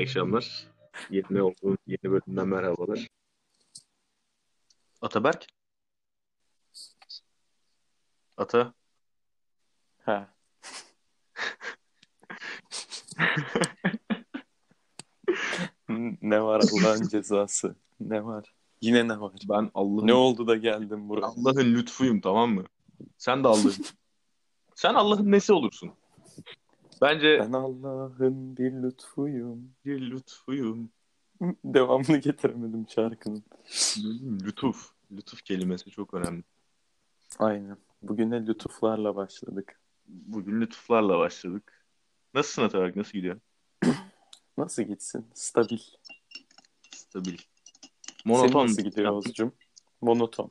İyi akşamlar. Yeni olduğum yeni bölümden merhabalar. Ataberk. Ata. Ha. ne var Allah'ın cezası? Ne var? Yine ne var? Ben Allah'ın Ne oldu da geldim buraya? Allah'ın lütfuyum tamam mı? Sen de Allah'ın. Sen Allah'ın nesi olursun? Bence Ben Allah'ın bir lütfuyum. bir lütfuyum. Devamını getiremedim şarkının. Lütuf. Lütuf kelimesi çok önemli. Aynen. Bugüne lütuflarla başladık. Bugün lütuflarla başladık. Nasılsın Ataberk? Nasıl gidiyor? Nasıl gitsin? Stabil. Stabil. Senin Monoton. nasıl gidiyor Oğuzcum? Monoton.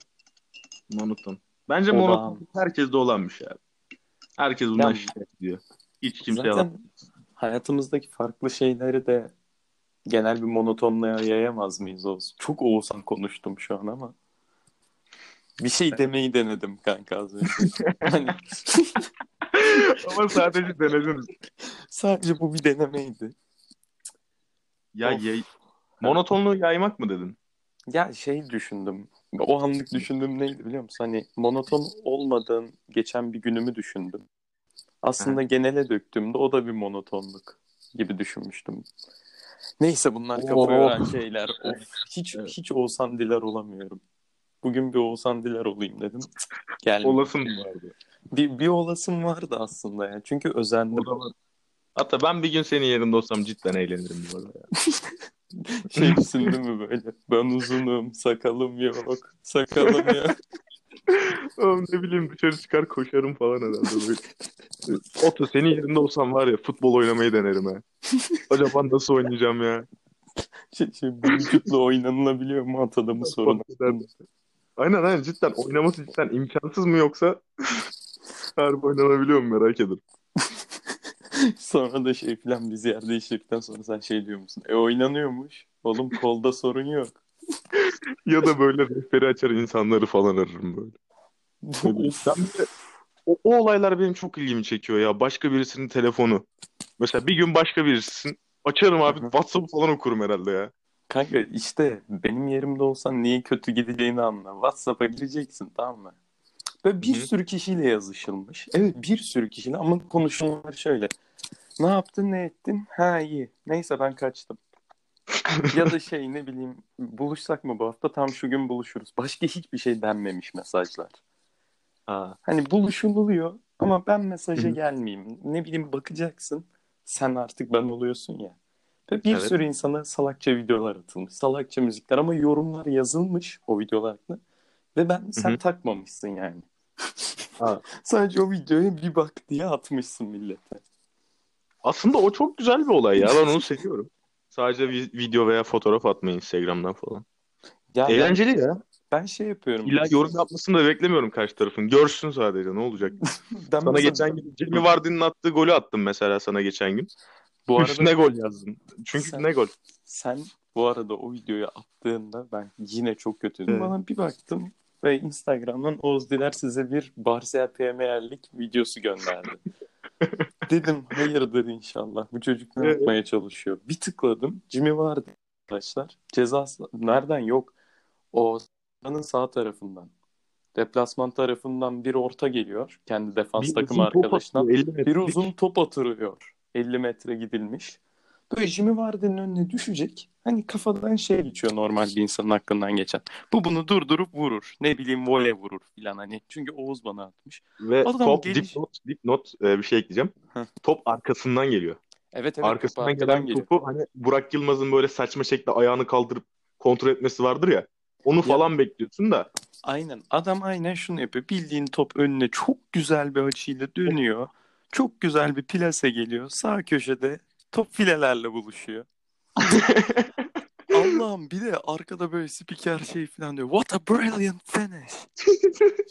Monoton. Bence monoton herkeste olan bir şey abi. Herkes bundan şikayet ediyor. Hiç kimse Zaten hayatımızdaki farklı şeyleri de genel bir monotonluğa yayamaz mıyız Oğuz? Çok Oğuzhan konuştum şu an ama. Bir şey demeyi denedim kanka az önce. hani Ama sadece denedin. sadece bu bir denemeydi. Ya Of. yay... monotonluğu yaymak mı dedin? Ya şey düşündüm. O anlık düşündüğüm neydi biliyor musun? Hani monoton olmadığın geçen bir günümü düşündüm. Aslında genele döktüğümde o da bir monotonluk gibi düşünmüştüm. Neyse bunlar yoran şeyler. Of, hiç Evet. hiç Oğuzhan Diler olamıyorum. Bugün bir Oğuzhan Diler olayım dedim. Gelmedi. Olasın mı vardı? Bir, bir olasım vardı aslında ya. Çünkü özendim. Var. Hatta ben bir gün senin yerinde olsam cidden eğlenirim bu arada ya. Şey düşündün mü böyle? Ben uzunum, sakalım yok, sakalım yok. Oğlum ne bileyim dışarı çıkar koşarım falan herhalde böyle. Oto senin yerinde olsam var ya futbol oynamayı denerim ha. Acaba nasıl oynayacağım ya? Şey, şey, vücutla oynanılabiliyor mu atadımı sorun. Aynen aynen cidden oynaması cidden imkansız mı yoksa harbi oynanabiliyor mu merak ederim. Sonra da şey filan biz yer değiştirdikten sonra sen şey diyor musun? E oynanıyormuş. Oğlum kolda sorun yok. Ya da böyle rehberi açar insanları falan ararım böyle. Ben bir de- o, o olaylar benim çok ilgimi çekiyor ya. Başka birisinin telefonu. Mesela bir gün başka birisisin. Açarım abi. WhatsApp'ı falan okurum herhalde ya. Kanka işte benim yerimde olsan niye kötü gideceğini anla. WhatsApp'a gireceksin tamam mı? Böyle bir hı. sürü kişiyle yazışılmış. Evet bir sürü kişiyle ama konuşmalar şöyle. Ne yaptın ne ettin? Ha iyi. Neyse ben kaçtım. ya da şey ne bileyim buluşsak mı bu hafta? Tam şu gün buluşuruz. Başka hiçbir şey denmemiş mesajlar. Ha. Hani buluşuluyor ama ben mesaja gelmeyeyim. Ne bileyim bakacaksın. Sen artık ben oluyorsun ya. Ve bir Evet. sürü insana salakça videolar atılmış. Salakça müzikler ama yorumlar yazılmış o videolarda. Ve ben sen hı. takmamışsın yani. Sadece o videoya bir bak diye atmışsın millete. Aslında o çok güzel bir olay ya. Ben onu seviyorum. Sadece vi- video veya fotoğraf atmayı Instagram'dan falan. Ya ben, Eğlenceli ya. ben şey yapıyorum. İlla yorum yapmasını da beklemiyorum karşı tarafın. Görsün sadece ne olacak. Ben Sana mesela- geçen gün Jamie Vardy'nin attığı golü attım mesela sana geçen gün. bu arada Üstüne gol yazdım. Çünkü Sen- ne gol? Sen bu arada o videoyu attığında ben yine çok kötüydüm. Evet. Bana bir baktım ve Instagram'dan Oğuz Diler size bir Barcelona Premierlik videosu gönderdi. Dedim hayırdır inşallah. Bu çocuk ne Evet. yapmaya çalışıyor? Bir tıkladım. Jimmy vardı arkadaşlar. Cezası nereden yok? O sahanın sağ tarafından. Deplasman tarafından bir orta geliyor. Kendi defans Bir atıyor, 50 Bir uzun top atılıyor. 50 metre gidilmiş. Böyle Jimmy Vardy'nin önüne düşecek. Hani kafadan şey geçiyor normal bir insanın hakkından geçen. Bu bunu durdurup vurur. Ne bileyim voley vurur filan hani. Çünkü Oğuz bana atmış. Ve Adam top geliş- dipnot, dipnot e, bir şey ekleyeceğim. Heh. Top arkasından geliyor. Evet evet. arkasından topu gelen geliyor. topu hani Burak Yılmaz'ın böyle saçma şekilde ayağını kaldırıp kontrol etmesi vardır ya. Onu falan bekliyorsun da. Aynen. Adam aynen şunu yapıyor. Bildiğin top önüne çok güzel bir açıyla dönüyor. Çok güzel bir plase geliyor. Sağ köşede top filelerle buluşuyor. Allah'ım bir de arkada böyle spiker şey falan diyor. What a brilliant finish.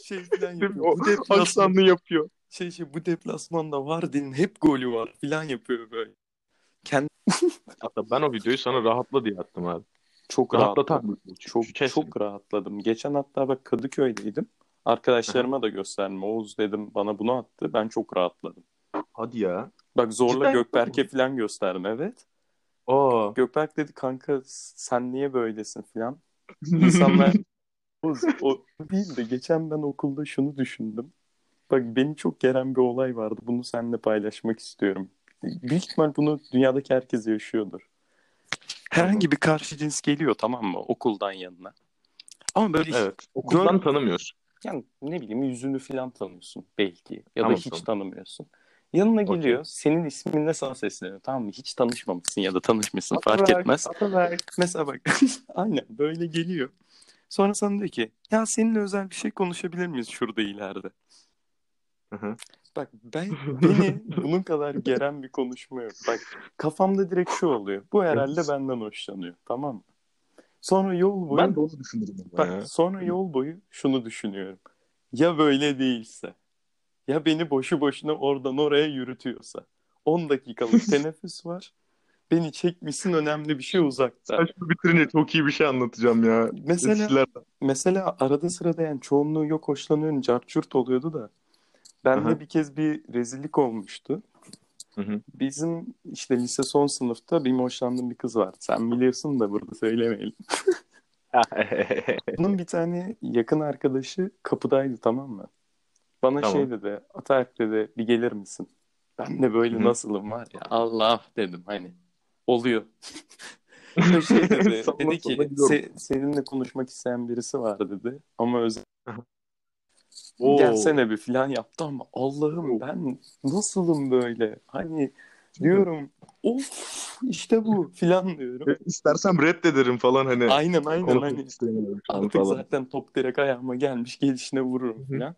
Şey falan yapıyor. o Bu deplasman, yapıyor. şey şey bu deplasmanda Vardy'nin hep golü var falan yapıyor böyle. Kendi Hatta ben o videoyu sana rahatla diye attım abi. çok rahatladım. Çok Kesin. çok rahatladım. Geçen hatta bak Kadıköy'deydim. Arkadaşlarıma da gösterdim. Oğuz dedim bana bunu attı. Ben çok rahatladım. Hadi ya. Bak zorla Cidden Gökberk'e falan gösterdim evet. Aa. Gökberk dedi kanka sen niye böylesin falan. İnsanlar o, o değil de geçen ben okulda şunu düşündüm. Bak beni çok geren bir olay vardı. Bunu seninle paylaşmak istiyorum. Büyük ihtimal bunu dünyadaki herkes yaşıyordur. Herhangi bir karşı cins geliyor tamam mı okuldan yanına. Ama böyle Evet. Okuldan Gör- tanımıyorsun. yani ne bileyim yüzünü falan tanıyorsun belki ya da Tamam, hiç tamam. tanımıyorsun. Yanına Okey. geliyor senin isminle sana sesleniyor tamam mı? Hiç tanışmamışsın ya da tanışmışsın fark Ataberk, etmez. Ataberk. Mesela bak aynen böyle geliyor. Sonra sana diyor ki ya seninle özel bir şey konuşabilir miyiz şurada ileride? Hı hı. Bak ben beni bunun kadar geren bir konuşma yok. Bak kafamda direkt şu oluyor. Bu herhalde benden hoşlanıyor. Tamam mı? Sonra yol boyu Ben de onu düşünürüm. bak ya. sonra yol boyu şunu düşünüyorum. Ya böyle değilse? Ya beni boşu boşuna oradan oraya yürütüyorsa? 10 dakikalık teneffüs var. Beni çekmişsin önemli bir şey uzakta. Sen şunu bitirince çok iyi bir şey anlatacağım ya. Mesela Eskilerden. Mesela arada sırada yani çoğunluğu yok hoşlanıyorum carçurt oluyordu da. Bende Aha. bir kez bir rezillik olmuştu. Hı hı. Bizim işte lise son sınıfta benim hoşlandığım bir kız var. Sen biliyorsun da burada söylemeyelim. Bunun bir tane yakın arkadaşı kapıdaydı tamam mı? Bana Tamam. şey dedi. Ataerk dedi bir gelir misin? Ben de böyle Hı hı. nasılım var ya Allah dedim hani. Oluyor. Şey dedi. Dedi ki. "Se- seninle konuşmak isteyen birisi var dedi. Ama özel Oo. gelsene bir falan yaptı ama Allah'ım ben nasılım böyle? Hani diyorum of işte bu falan diyorum. İstersem reddederim falan hani. Aynen aynen hani artık falan. zaten top direkt ayağıma gelmiş gelişine vururum falan.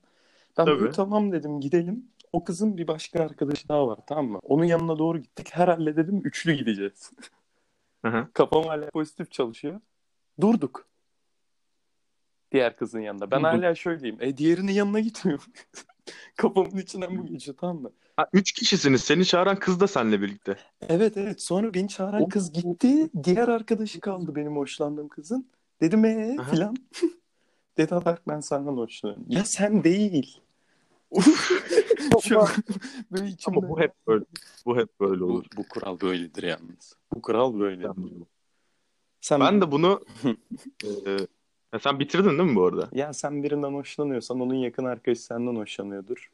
Ben Tabii. böyle tamam dedim gidelim. O kızın bir başka arkadaşı daha var tamam mı? Onun yanına doğru gittik. Herhalde dedim üçlü gideceğiz. Hı hı. Kafam hala pozitif çalışıyor. Durduk. Diğer kızın yanında. Ben Durduk. hala şöyleyim. E diğerinin yanına gitmiyorum. Kafamın içinden bu geçiyor tamam mı? Ha, üç kişisiniz. Seni çağıran kız da seninle birlikte. Evet evet. Sonra beni çağıran O- kız gitti. Diğer arkadaşı kaldı benim hoşlandığım kızın. Dedim ee Aha. filan. Dedi Atak ben senden hoşlanıyorum. Ya sen değil. Şu an böyle içimde. Ama bu hep böyle. Bu hep böyle Bu, olur. bu kural böyledir yalnız. Bu kural böyledir. Sen, Ben de bunu e, ya sen bitirdin değil mi bu arada? Ya sen birinden hoşlanıyorsan onun yakın arkadaşı senden hoşlanıyordur.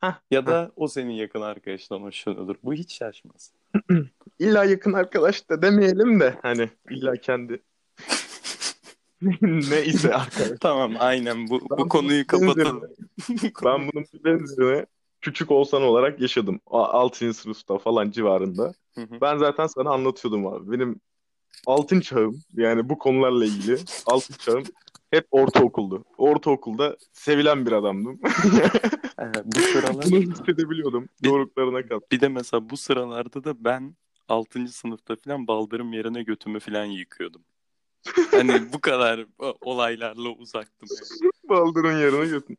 Heh, Ya da o senin yakın arkadaşından hoşlanıyordur. Bu hiç şaşmaz. İlla yakın arkadaş da demeyelim de hani illa kendi neyse arkadaş. Tamam aynen bu, Ben bu konuyu kapatalım. Ben bunun benzerini küçük olsan olarak yaşadım. 6. sınıfta falan civarında. Hı hı. Ben zaten sana anlatıyordum abi. Benim altın çağım yani bu konularla ilgili altın çağım hep ortaokuldu. Ortaokulda sevilen bir adamdım. Bu sıralar Bunu hissedebiliyordum. Bir- Doruklarına kat. bir de mesela bu sıralarda da ben 6. sınıfta falan baldırım yerine götümü falan yıkıyordum. Hani bu kadar o- olaylarla uzaktım yani. Baldırın yerine götün.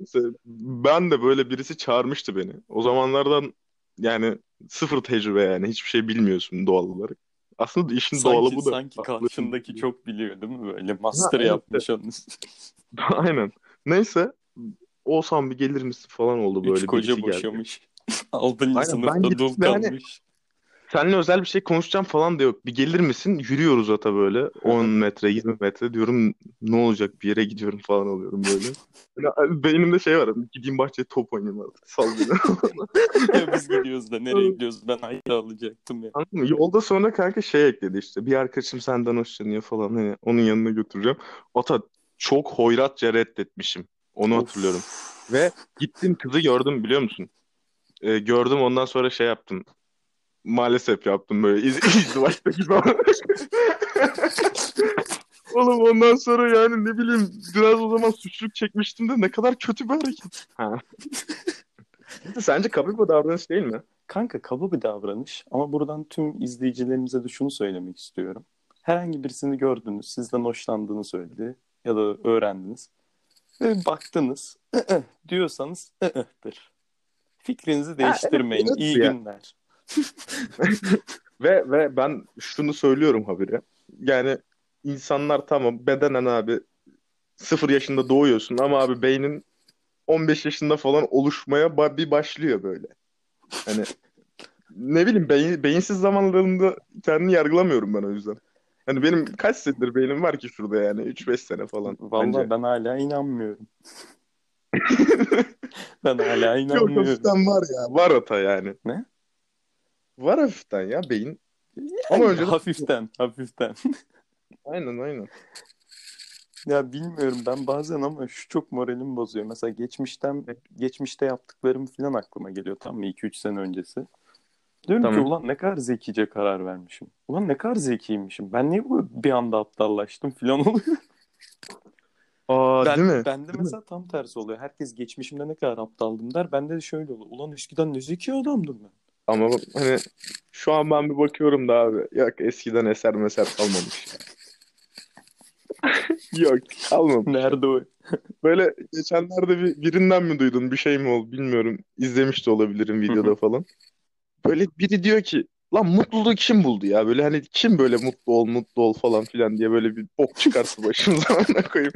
Neyse, Ben de böyle birisi çağırmıştı beni. O zamanlardan yani sıfır tecrübe yani hiçbir şey bilmiyorsun doğal olarak. Aslında işin doğalı Sanki, bu da. sanki karşındaki çok biliyor değil mi böyle? Master Ha, yapmış onun. Aynen. Neyse Oğuzhan bir gelir misin falan oldu böyle Üç koca boşamış. 6. Aynen, ben sınıfta dul ve hani- kalmış. Seninle özel bir şey konuşacağım falan da yok. Bir gelir misin? Yürüyoruz ata böyle 10 metre 20 metre diyorum ne olacak bir yere gidiyorum falan oluyorum böyle. Yani beynimde şey var gideyim bahçeye top oynayayım artık sal beni. Ya biz gidiyoruz da nereye gidiyoruz? Ben ayrı alacaktım ya. Anladın mı? Yolda sonra kanka şey ekledi işte bir arkadaşım senden hoşlanıyor falan hani onun yanına götüreceğim. Ata çok hoyratça reddetmişim. Onu Of. hatırlıyorum. Ve gittim kızı gördüm biliyor musun? Ee, gördüm ondan sonra şey yaptım. Maalesef yaptım böyle iz, izdivaçta gibi. Oğlum ondan sonra yani ne bileyim biraz o zaman suçluluk çekmiştim de ne kadar kötü bir hareket. Ha. Sence kaba bir davranış değil mi? Kanka kaba bir davranış ama buradan tüm izleyicilerimize de şunu söylemek istiyorum. Herhangi birisini gördünüz, sizden hoşlandığını söyledi ya da öğrendiniz ve baktınız "ı-ı" diyorsanız ı'ı'dır. Fikrinizi değiştirmeyin. evet İyi ya. günler. Ve ve ben şunu söylüyorum habire. Yani insanlar tamam bedenen abi sıfır yaşında doğuyorsun ama abi beynin 15 yaşında falan oluşmaya bir başlıyor böyle. Hani ne bileyim beyin, beyinsiz zamanlarında kendini yargılamıyorum ben o yüzden. Hani benim kaç senedir beynim var ki şurada yani 3-5 sene falan Vallahi bence. ben hala inanmıyorum. Ben hala inanmıyorum. hafiften var ya. Var hata yani. Ne? Var hafiften ya beyin. Ama önce hafiften, hafiften. aynen aynen. Ya bilmiyorum ben bazen ama şu çok moralimi bozuyor. Mesela geçmişten geçmişte yaptıklarım falan aklıma geliyor tam mı 2-3 sene öncesi. Diyorum ki Tamam. ulan ne kadar zekice karar vermişim. Ulan ne kadar zekiymişim. Ben niye bu bir anda aptallaştım falan oluyor. Aa Ben, değil mi? bende Değil mi? mesela tam tersi oluyor. Herkes geçmişimde ne kadar aptaldım der. Bende de şöyle oluyor. Ulan eskiden ne zeki adamdım ben. Ama hani şu an ben bir bakıyorum da abi. Yok eskiden eser meser kalmamış. Yok kalmamış. Nerede o? Böyle geçenlerde bir, birinden mi duydun bir şey mi oldu bilmiyorum. İzlemiş de olabilirim videoda falan. Böyle biri diyor ki lan mutluluğu kim buldu ya? Böyle hani kim böyle mutlu ol mutlu ol falan filan diye böyle bir bok çıkarsa başımıza amına koyayım.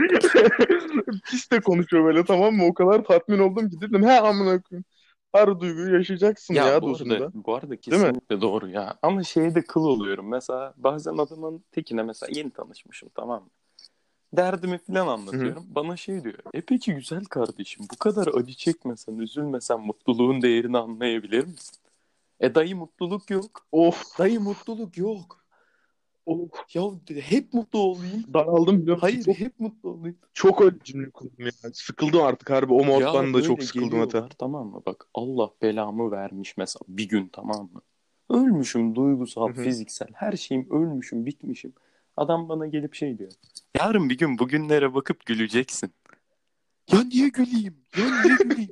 Pis de konuşuyor böyle tamam mı? O kadar tatmin oldum ki dedim he amına koyayım. Her duyguyu yaşayacaksın ya, bu dozunda. arada, bu arada kesinlikle doğru ya. Ama şeye de kıl oluyorum. Mesela bazen adamın tekine mesela yeni tanışmışım tamam mı? Derdimi falan anlatıyorum. Bana şey diyor. E peki güzel kardeşim bu kadar acı çekmesen, üzülmesen mutluluğun değerini anlayabilir misin? E dayı mutluluk yok. Of Dayı mutluluk yok. Of Ya hep mutlu olayım. daraldım biliyor musun? Hayır Çok, hep mutlu olayım. çok öyle cümle kurdum ya. Sıkıldım artık harbi. O moddan da çok sıkıldım hatta. Tamam mı? Bak Allah belamı vermiş mesela bir gün tamam mı? Ölmüşüm duygusal, Hı hı. fiziksel her şeyim ölmüşüm, bitmişim. Adam bana gelip şey diyor. Yarın bir gün bugünlere bakıp güleceksin. Ya niye güleyim? Ya niye güleyim?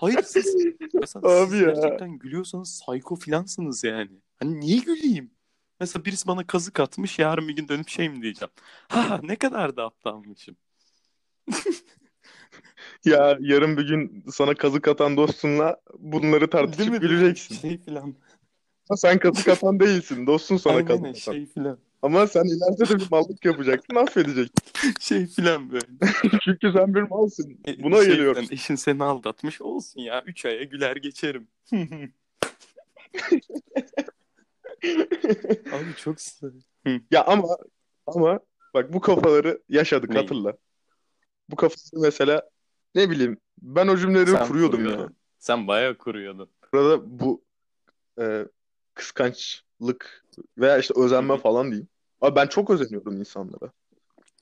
Hayır siz mesela Abi siz ya. gerçekten gülüyorsanız psycho filansınız yani. Hani niye güleyim? Mesela birisi bana kazık atmış yarın bir gün dönüp şey mi diyeceğim. Ha ne kadar da aptalmışım. Ya yarın bir gün sana kazık atan dostunla bunları Değil tartışıp mi? Güleceksin. Şey filan. Ha, sen kazık atan değilsin. Dostun sana Aynen kazık öyle, atan. şey filan. Ama sen ileride de bir mallık yapacaksın, affedeceksin. Şey filan böyle. Çünkü sen bir malsın. E, Buna şey geliyoruz. filan, eşin seni aldatmış olsun ya. Üç aya güler geçerim. Abi çok sıra. Ya ama ama bak bu kafaları yaşadık Neyi? hatırla. Bu kafaları mesela ne bileyim ben o cümleleri Sen kuruyordum kuruyordun. ya. Sen bayağı kuruyordun. Burada bu e, kıskançlık veya işte özenme falan diyeyim. Abi ben çok özeniyorum insanlara.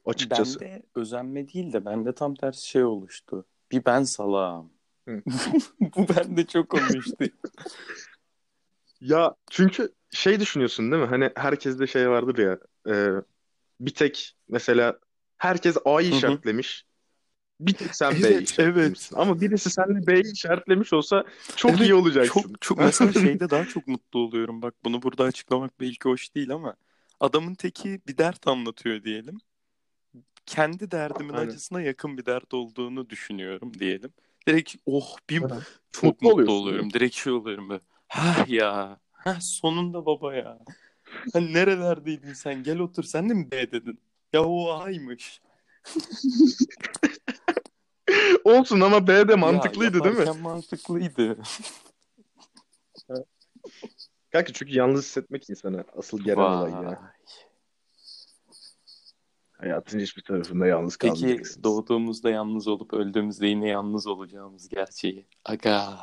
Açıkçası. Bende özenme değil de bende tam tersi şey oluştu. Bir ben salağım. Hı. Bu bende çok olmuştu. Ya çünkü şey düşünüyorsun değil mi? Hani herkeste şey vardır ya. e, bir tek mesela herkes A'yı Hı hı. işaretlemiş. Bir tek sen Evet, B'yi evet. işaretlemişsin. Ama birisi seninle B'yi işaretlemiş olsa çok Evet, iyi olacaksın. Çok çok mesela şeyde daha çok mutlu oluyorum. Bak bunu burada açıklamak belki hoş değil ama adamın teki bir dert anlatıyor diyelim. Kendi derdimin Aynen. acısına yakın bir dert olduğunu düşünüyorum diyelim. Direkt oh bir Aha. çok Mutlu mutlu, oluyorsun, oluyorum. Direkt şey oluyorum böyle. Ha ya. Ha sonunda baba ya. Hani nerelerdeydin sen? Gel otur. Sen de mi B dedin? Ya o A'ymış. Olsun ama B de Ya mantıklıydı değil mi? mantıklıydı. Kanka çünkü yalnız hissetmek insana asıl gelen olay ya. Vay. Hayatın hiçbir tarafında yalnız Peki kalmayacaksın. doğduğumuzda yalnız olup öldüğümüzde yine yalnız olacağımız gerçeği. Aga.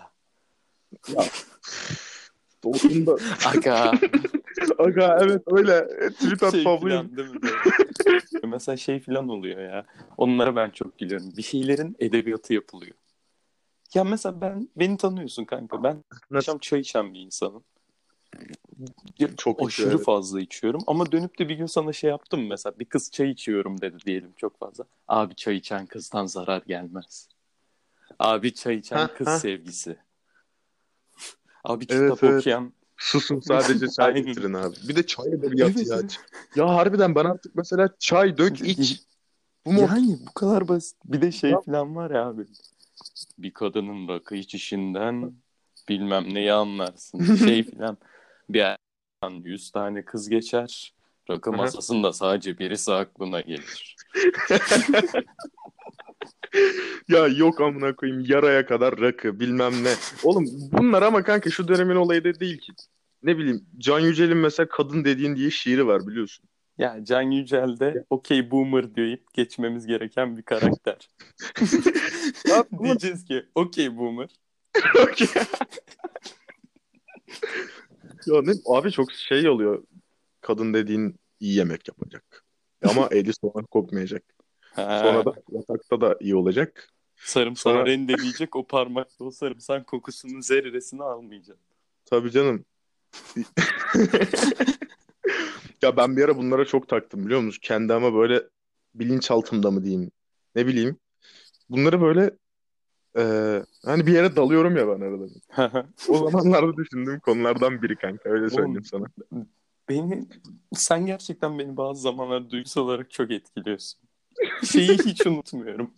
Doğduğunda Aga. aga evet öyle tweet at şey değil mi? Mesela şey filan oluyor ya. Onlara ben çok gülüyorum. Bir şeylerin edebiyatı yapılıyor. Ya mesela ben beni tanıyorsun kanka. Ben akşam çay içen bir insanım. Ya, Çok aşırı içiyor, evet. fazla içiyorum. Ama dönüp de bir gün sana şey yaptım mesela. Bir kız çay içiyorum dedi diyelim çok fazla. Abi çay içen kızdan zarar gelmez. Abi çay içen kız sevgisi. Abi Evet, kitap evet. okuyan Susun sadece çay getirin abi. Bir de çay edebiyatı Evet, ya. evet. Ya harbiden ben artık mesela çay dök iç. Bu mu? Yani bu kadar basit. Bir de şey Ya- falan var ya abi. Bir kadının rakı içişinden bilmem neyi anlarsın. Şey falan. Bir yerden 100 tane kız geçer. Rakı masasında sadece birisi aklına gelir. Ya yok amına koyayım yaraya kadar rakı bilmem ne. Oğlum bunlar ama kanka şu dönemin olayı da değil ki. ne bileyim Can Yücel'in mesela kadın dediğin diye şiiri var biliyorsun. Ya Can Yücel'de okey boomer deyip geçmemiz gereken bir karakter. Diyeceğiz ki okey boomer. Okey. ya ne abi çok şey oluyor. Kadın dediğin iyi yemek yapacak. Ama eli sonra kokmayacak. Ha, Sonra da yatakta da iyi olacak. sarımsağı sonra- rendeleyecek o parmakla o sarımsağın kokusunun zerresini almayacak. Tabii canım. Ya ben bir ara bunlara çok taktım biliyor musun? Kendi ama böyle bilinçaltımda mı diyeyim? Ne bileyim. Bunları böyle eee, hani bir yere dalıyorum ya ben arada. O zamanlarda düşündüğüm konulardan biri kanka öyle söyleyeyim sana. Beni sen gerçekten beni bazı zamanlar duygusal olarak çok etkiliyorsun. Şeyi hiç unutmuyorum.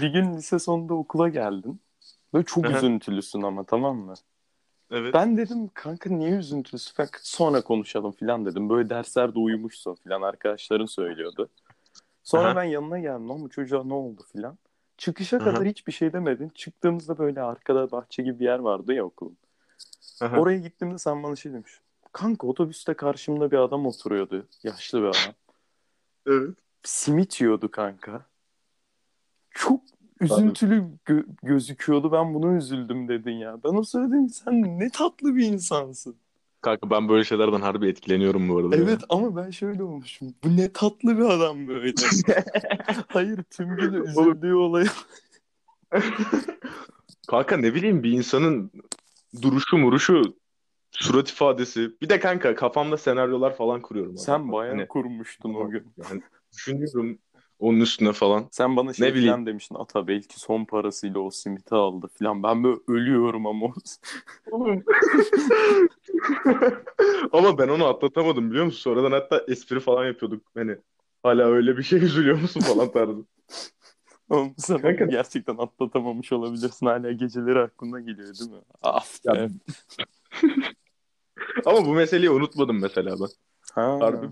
Bir gün lise sonunda okula geldin. Böyle çok Aha. üzüntülüsün ama tamam mı? Evet. Ben dedim kanka niye üzüntülüsün? Falan, sonra konuşalım falan dedim. Böyle derslerde uyumuşsun falan arkadaşların söylüyordu. Sonra Aha. ben yanına geldim ama çocuğa ne oldu falan. Çıkışa Aha. kadar hiçbir şey demedin. Çıktığımızda böyle arkada bahçe gibi bir yer vardı ya okulun. Aha. Oraya gittiğimde sen bana şey demiş. Kanka otobüste karşımda bir adam oturuyordu. Yaşlı bir adam. Evet. Simit yiyordu kanka. Çok üzüntülü gö- gözüküyordu. Ben buna üzüldüm dedin ya. Ben o dedim sen ne tatlı bir insansın. Kanka ben böyle şeylerden harbi etkileniyorum bu arada. ya. Evet ama ben şöyle olmuşum. Bu ne tatlı bir adam böyle. Hayır tüm gün üzüldüğü olay. Kanka ne bileyim bir insanın duruşu muruşu surat ifadesi. Bir de kanka kafamda senaryolar falan kuruyorum. Sen Hani bayağı kurmuştun o gün. yani düşünüyorum onun üstüne falan. Sen bana şey Ne bileyim. falan demiştin. Ata belki son parasıyla o simiti aldı falan. Ben böyle ölüyorum ama. Ama ben onu atlatamadım biliyor musun? Sonradan hatta espri falan yapıyorduk. Hani hala öyle bir şey üzülüyor musun falan tarzı. Oğlum sen onu Kanka- gerçekten atlatamamış olabilirsin. Hala geceleri aklına geliyor değil mi? Af Ya-. Ama bu meseleyi unutmadım mesela ben. Ha. Harbi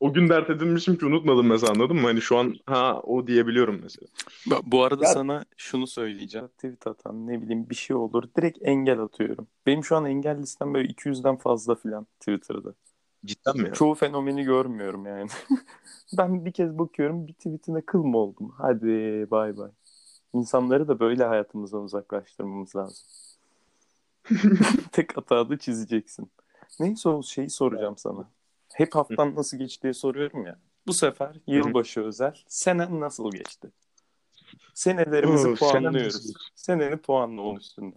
o gün dert edinmişim ki unutmadım mesela anladın mı? Hani şu an ha o diyebiliyorum mesela. Bak, Bu arada Ya- sana şunu söyleyeceğim. Tweet atan ne bileyim bir şey olur. Direkt engel atıyorum. Benim şu an engel listem böyle 200'den fazla filan Twitter'da. Cidden mi ya? Çoğu fenomeni görmüyorum yani. ben bir kez bakıyorum bir tweetine kıl mı oldum? Hadi bay bay. İnsanları da böyle hayatımızdan uzaklaştırmamız lazım. Tek hatada çizeceksin. Neyse o şeyi soracağım sana. Hep haftan nasıl geçti diye soruyorum ya. Bu sefer yılbaşı özel. Senen nasıl geçti? Senelerimizi Oo, puanlıyoruz. geçti? Seneni puanla onun üstünde.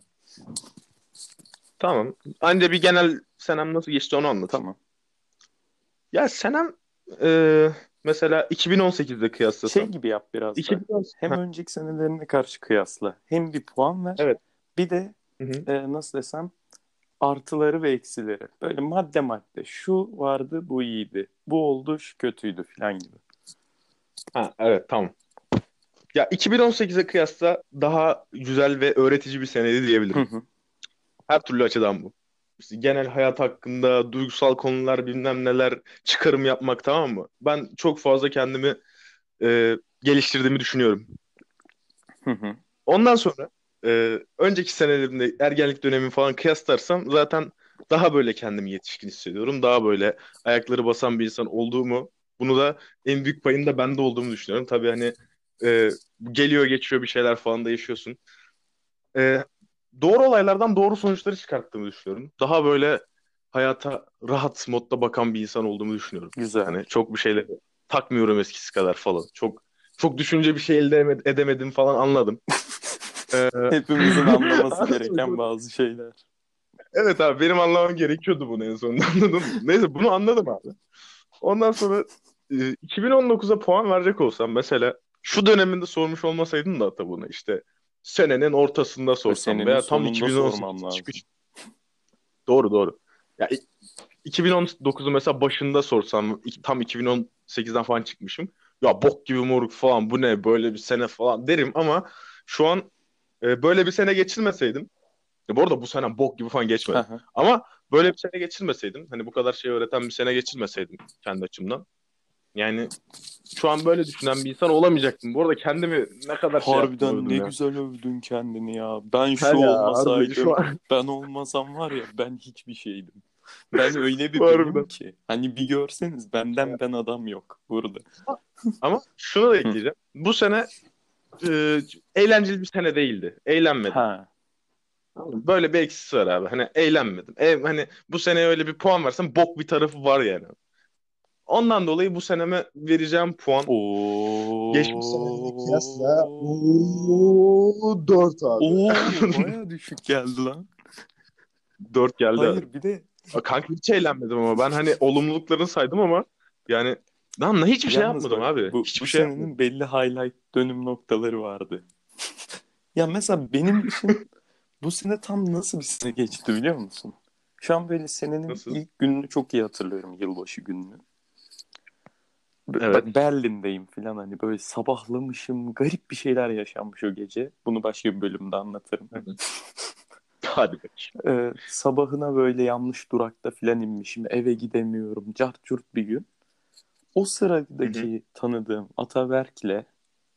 Tamam. Anca bir genel senem nasıl geçti onu anlat. Tamam. Ya senem e, mesela 2018'de kıyaslasam. Şey gibi yap biraz da. 2018 Hem önceki senelerine karşı kıyasla. Hem bir puan ver. Evet. Bir de Hı hı. e, nasıl desem artıları ve eksileri. Böyle madde madde. Şu vardı bu iyiydi. Bu oldu şu kötüydü falan gibi. Ha, evet tamam. Ya 2018'e kıyasla daha güzel ve öğretici bir seneydi Hı diyebilirim. hı. Her türlü açıdan bu. İşte genel hayat hakkında duygusal konular bilmem neler çıkarım yapmak tamam mı? Ben çok fazla kendimi e, geliştirdiğimi düşünüyorum. Hı hı. Ondan sonra e, önceki senelerimde ergenlik dönemimi falan kıyaslarsam zaten daha böyle kendimi yetişkin hissediyorum. Daha böyle ayakları basan bir insan olduğumu, bunu da en büyük payın da bende olduğumu düşünüyorum. Tabii hani e, geliyor geçiyor bir şeyler falan da yaşıyorsun. E, doğru olaylardan doğru sonuçları çıkarttığımı düşünüyorum. Daha böyle hayata rahat modda bakan bir insan olduğumu düşünüyorum. Güzel. Hani çok bir şeyle takmıyorum eskisi kadar falan. Çok çok düşünce bir şey elde eme- edemedim falan anladım. Ee, Hepimizin anlaması gereken bazı şeyler. evet abi benim anlamam gerekiyordu bunu en sonunda anladın mı? Neyse bunu anladım abi. Ondan sonra e, 2019'a puan verecek olsam mesela şu döneminde sormuş olmasaydın da hatta bunu işte senenin ortasında sorsam veya tam sonunda 2018 sormam lazım. çıkış. Doğru doğru. Ya i- 2019'u mesela başında sorsam tam 2018'den falan çıkmışım. Ya bok gibi moruk falan bu ne böyle bir sene falan derim ama şu an e, böyle bir sene geçirmeseydim ya bu arada bu sene bok gibi falan geçmedi. Ama böyle bir sene geçirmeseydim hani bu kadar şey öğreten bir sene geçirmeseydim kendi açımdan Yani şu an böyle düşünen bir insan olamayacaktım. Bu arada kendimi ne kadar şey Harbiden yapmıyordum ne ya. güzel övdün kendini ya. Ben şu ya, olmasaydım, şu an- ben olmasam var ya ben hiçbir şeydim. Ben öyle bir biriyim ki. Hani bir görseniz benden ben adam yok burada. Ama şunu da ekleyeceğim. Bu sene e, eğlenceli bir sene değildi. Eğlenmedim. Ha. Böyle bir eksisi var abi. Hani eğlenmedim. E, hani bu sene öyle bir puan versem bok bir tarafı var yani. Ondan dolayı bu seneme vereceğim puan Oo. Geçmiş seneyle kıyasla ooo 4 abi. Oo, baya düşük geldi lan. 4 geldi. Hayır bir de Kanka hiç eğlenmedim ama ben hani olumluluklarını saydım ama yani lan hiçbir şey Yalnız yapmadım bak, abi. Bu, hiçbir bu şey senenin yapmadım. belli highlight dönüm noktaları vardı. ya mesela benim için bu sene tam nasıl bir sene geçti biliyor musun? Şu an böyle senenin Nasıl? ilk gününü çok iyi hatırlıyorum. Yılbaşı gününü. Evet. Bak Berlin'deyim falan hani böyle sabahlamışım. Garip bir şeyler yaşanmış o gece. Bunu başka bir bölümde anlatırım. Hadi bakayım. Ee, sabahına böyle yanlış durakta filan inmişim. Eve gidemiyorum. Cart curt bir gün. O sıradaki tanıdığım Ataberk'le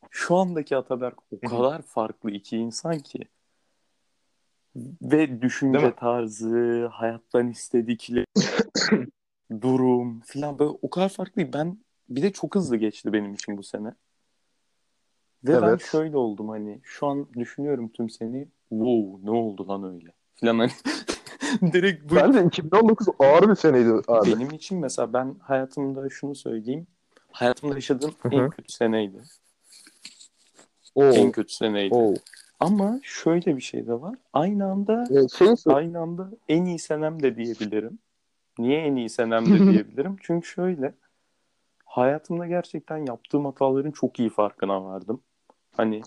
şu andaki Ataberk o kadar farklı iki insan ki. Ve düşünce tarzı, hayattan istedikleri, durum filan böyle o kadar farklı. Ben bir de çok hızlı geçti benim için bu sene. Ve ben Evet. şöyle oldum hani şu an düşünüyorum tüm seni. Wow ne oldu lan öyle? Filan hani direkt bu Bence 2019 ağır bir seneydi abi. benim için mesela ben hayatımda şunu söyleyeyim. Hayatımda yaşadığım Hı en kötü seneydi. Oo. En kötü seneydi. Oo. Ama şöyle bir şey de var. Aynı anda Ee, şey aynı anda en iyi senem de diyebilirim. Niye en iyi senem de diyebilirim? Çünkü şöyle hayatımda gerçekten yaptığım hataların çok iyi farkına vardım. Hani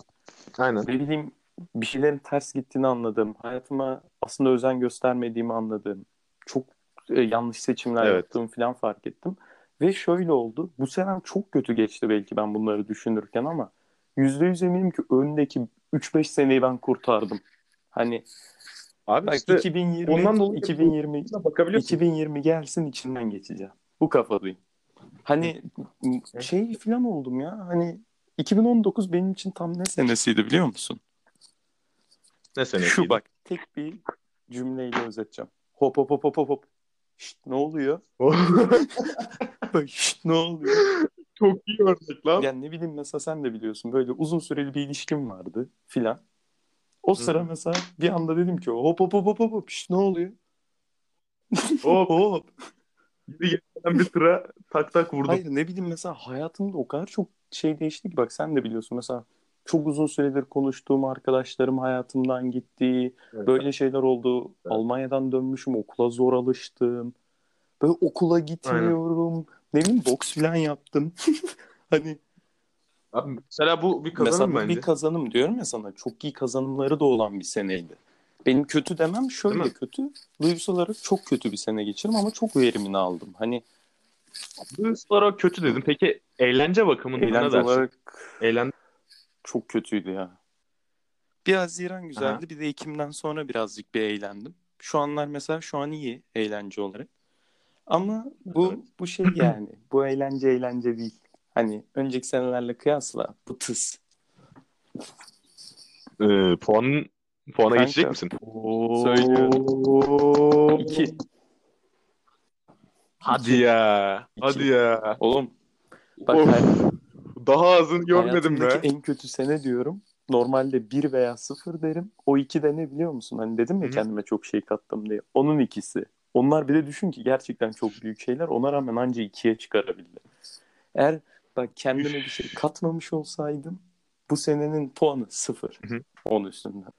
Aynen. ne bileyim bir şeylerin ters gittiğini anladım. Hayatıma aslında özen göstermediğimi anladım. Çok e, yanlış seçimler Evet. yaptığımı falan fark ettim. Ve şöyle oldu. Bu senem çok kötü geçti belki ben bunları düşünürken ama %100 eminim ki öndeki 3-5 seneyi ben kurtardım. Hani Abi bak işte 2020 ondan dolayı 2020 bakabiliyorsun. 2020 gelsin içinden geçeceğim. Bu kafadayım. Hani şey falan oldum ya. Hani 2019 benim için tam ne senesiydi biliyor musun? Ne sene? Şu bak tek bir cümleyle özeteceğim. Hop hop hop hop hop. Şşt, ne oluyor? Bak şşt, ne oluyor? Çok iyi örnek lan. Yani ne bileyim mesela sen de biliyorsun böyle uzun süreli bir ilişkim vardı filan. O sıra mesela bir anda dedim ki hop hop hop hop hop şşt, ne oluyor? Hop. hop. Geri gelen bir tıra tak tak vurdum. Hayır ne bileyim mesela hayatımda o kadar çok şey değişti ki bak sen de biliyorsun mesela çok uzun süredir konuştuğum arkadaşlarım hayatımdan gitti. Evet. Böyle şeyler oldu. Evet. Almanya'dan dönmüşüm okula zor alıştım. Böyle okula gitmiyorum. Ne bileyim boks falan yaptım. hani Abi mesela bu bir kazanım mesela bence. bir kazanım diyorum ya sana. Çok iyi kazanımları da olan bir seneydi. Benim kötü demem şöyle kötü. Duygusal olarak çok kötü bir sene geçirdim ama çok verimini aldım. Hani Bu olarak kötü dedim. Peki eğlence bakımından ne eğlence dersin? olarak Eğlen... çok kötüydü ya. Bir Haziran güzeldi. Bir de Ekim'den sonra birazcık bir eğlendim. Şu anlar mesela şu an iyi eğlence olarak. Ama bu Evet. bu şey yani. Bu eğlence eğlence değil. Hani önceki senelerle kıyasla bu tıs. Ee, puanın puana Kanka. geçecek misin? Söylüyorum. İki. Hadi ya. İki. Hadi ya. Oğlum bak Daha azını görmedim be. en kötü sene diyorum. Normalde bir veya sıfır derim. O iki de ne biliyor musun? Hani dedim ya Hı. kendime çok şey kattım diye. Onun ikisi. Onlar bir de düşün ki gerçekten çok büyük şeyler. Ona rağmen anca ikiye çıkarabildi. Eğer bak kendime bir şey katmamış olsaydım bu senenin puanı sıfır. Hı hı. On üstünden.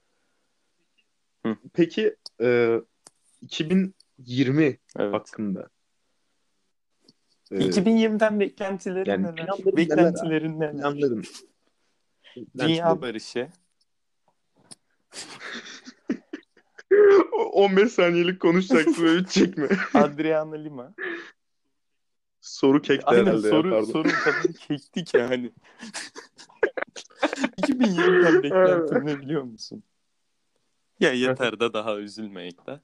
Peki e, 2020 Evet. hakkında. Ee, 2020'den beklentilerin yani neler? Beklentilerin neler? planların. Dünya barışı. 15 saniyelik konuşacaksın ve bitecek mi? Adriana Lima. Soru kekti Aynen herhalde ya soru, pardon. soru kadar kektik yani. 2020'den beklentim ne biliyor musun? Ya yeter de daha üzülmeyek de.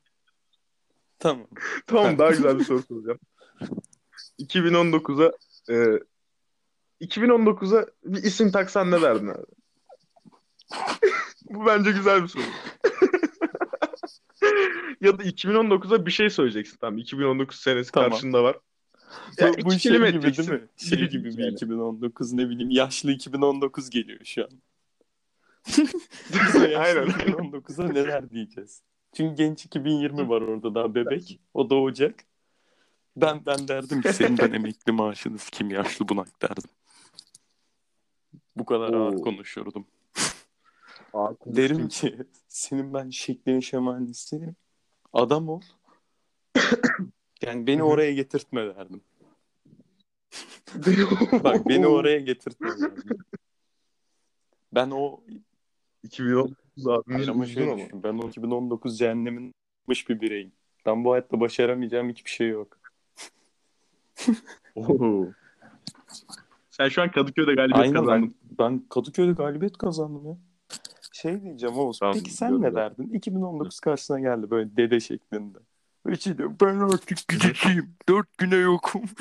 Tamam. Tamam daha güzel bir soru soracağım. 2019'a e, 2019'a bir isim taksan ne derdin abi? Bu bence güzel bir soru. ya da 2019'a bir şey söyleyeceksin tamam. 2019 senesi Tamam. karşında var. Ya bu, bu şey gibi edeceksin. değil mi? Şey Bir gibi bir yani. 2019 ne bileyim yaşlı 2019 geliyor şu an. Aynen. 2019'a neler diyeceğiz? Çünkü genç 2020 var orada daha bebek. O doğacak. Ben ben derdim ki senin ben emekli maaşını kim yaşlı bunak derdim. Bu kadar ağır Oo. konuşurdum. Aa, Derim ki senin ben şeklini şemalini isterim. Adam ol. Yani beni oraya getirtme derdim. Bak beni oraya getirtme derdim. Ben o 2019 abimiz ama şöyle ama. düşün, ben o 2019 cehennemin bir bireyim. Ben bu hayatta başaramayacağım hiçbir şey yok. Oo. Sen şu an Kadıköy'de galibiyet Aynen kazandın. ben, ben Kadıköy'de galibiyet kazandım ya. Şey diyeceğim Oğuz. Tamam, peki sen ne derdin? 2019 karşısına geldi böyle dede şeklinde. Ve şey diyor, ben artık gideceğim. Dört güne yokum.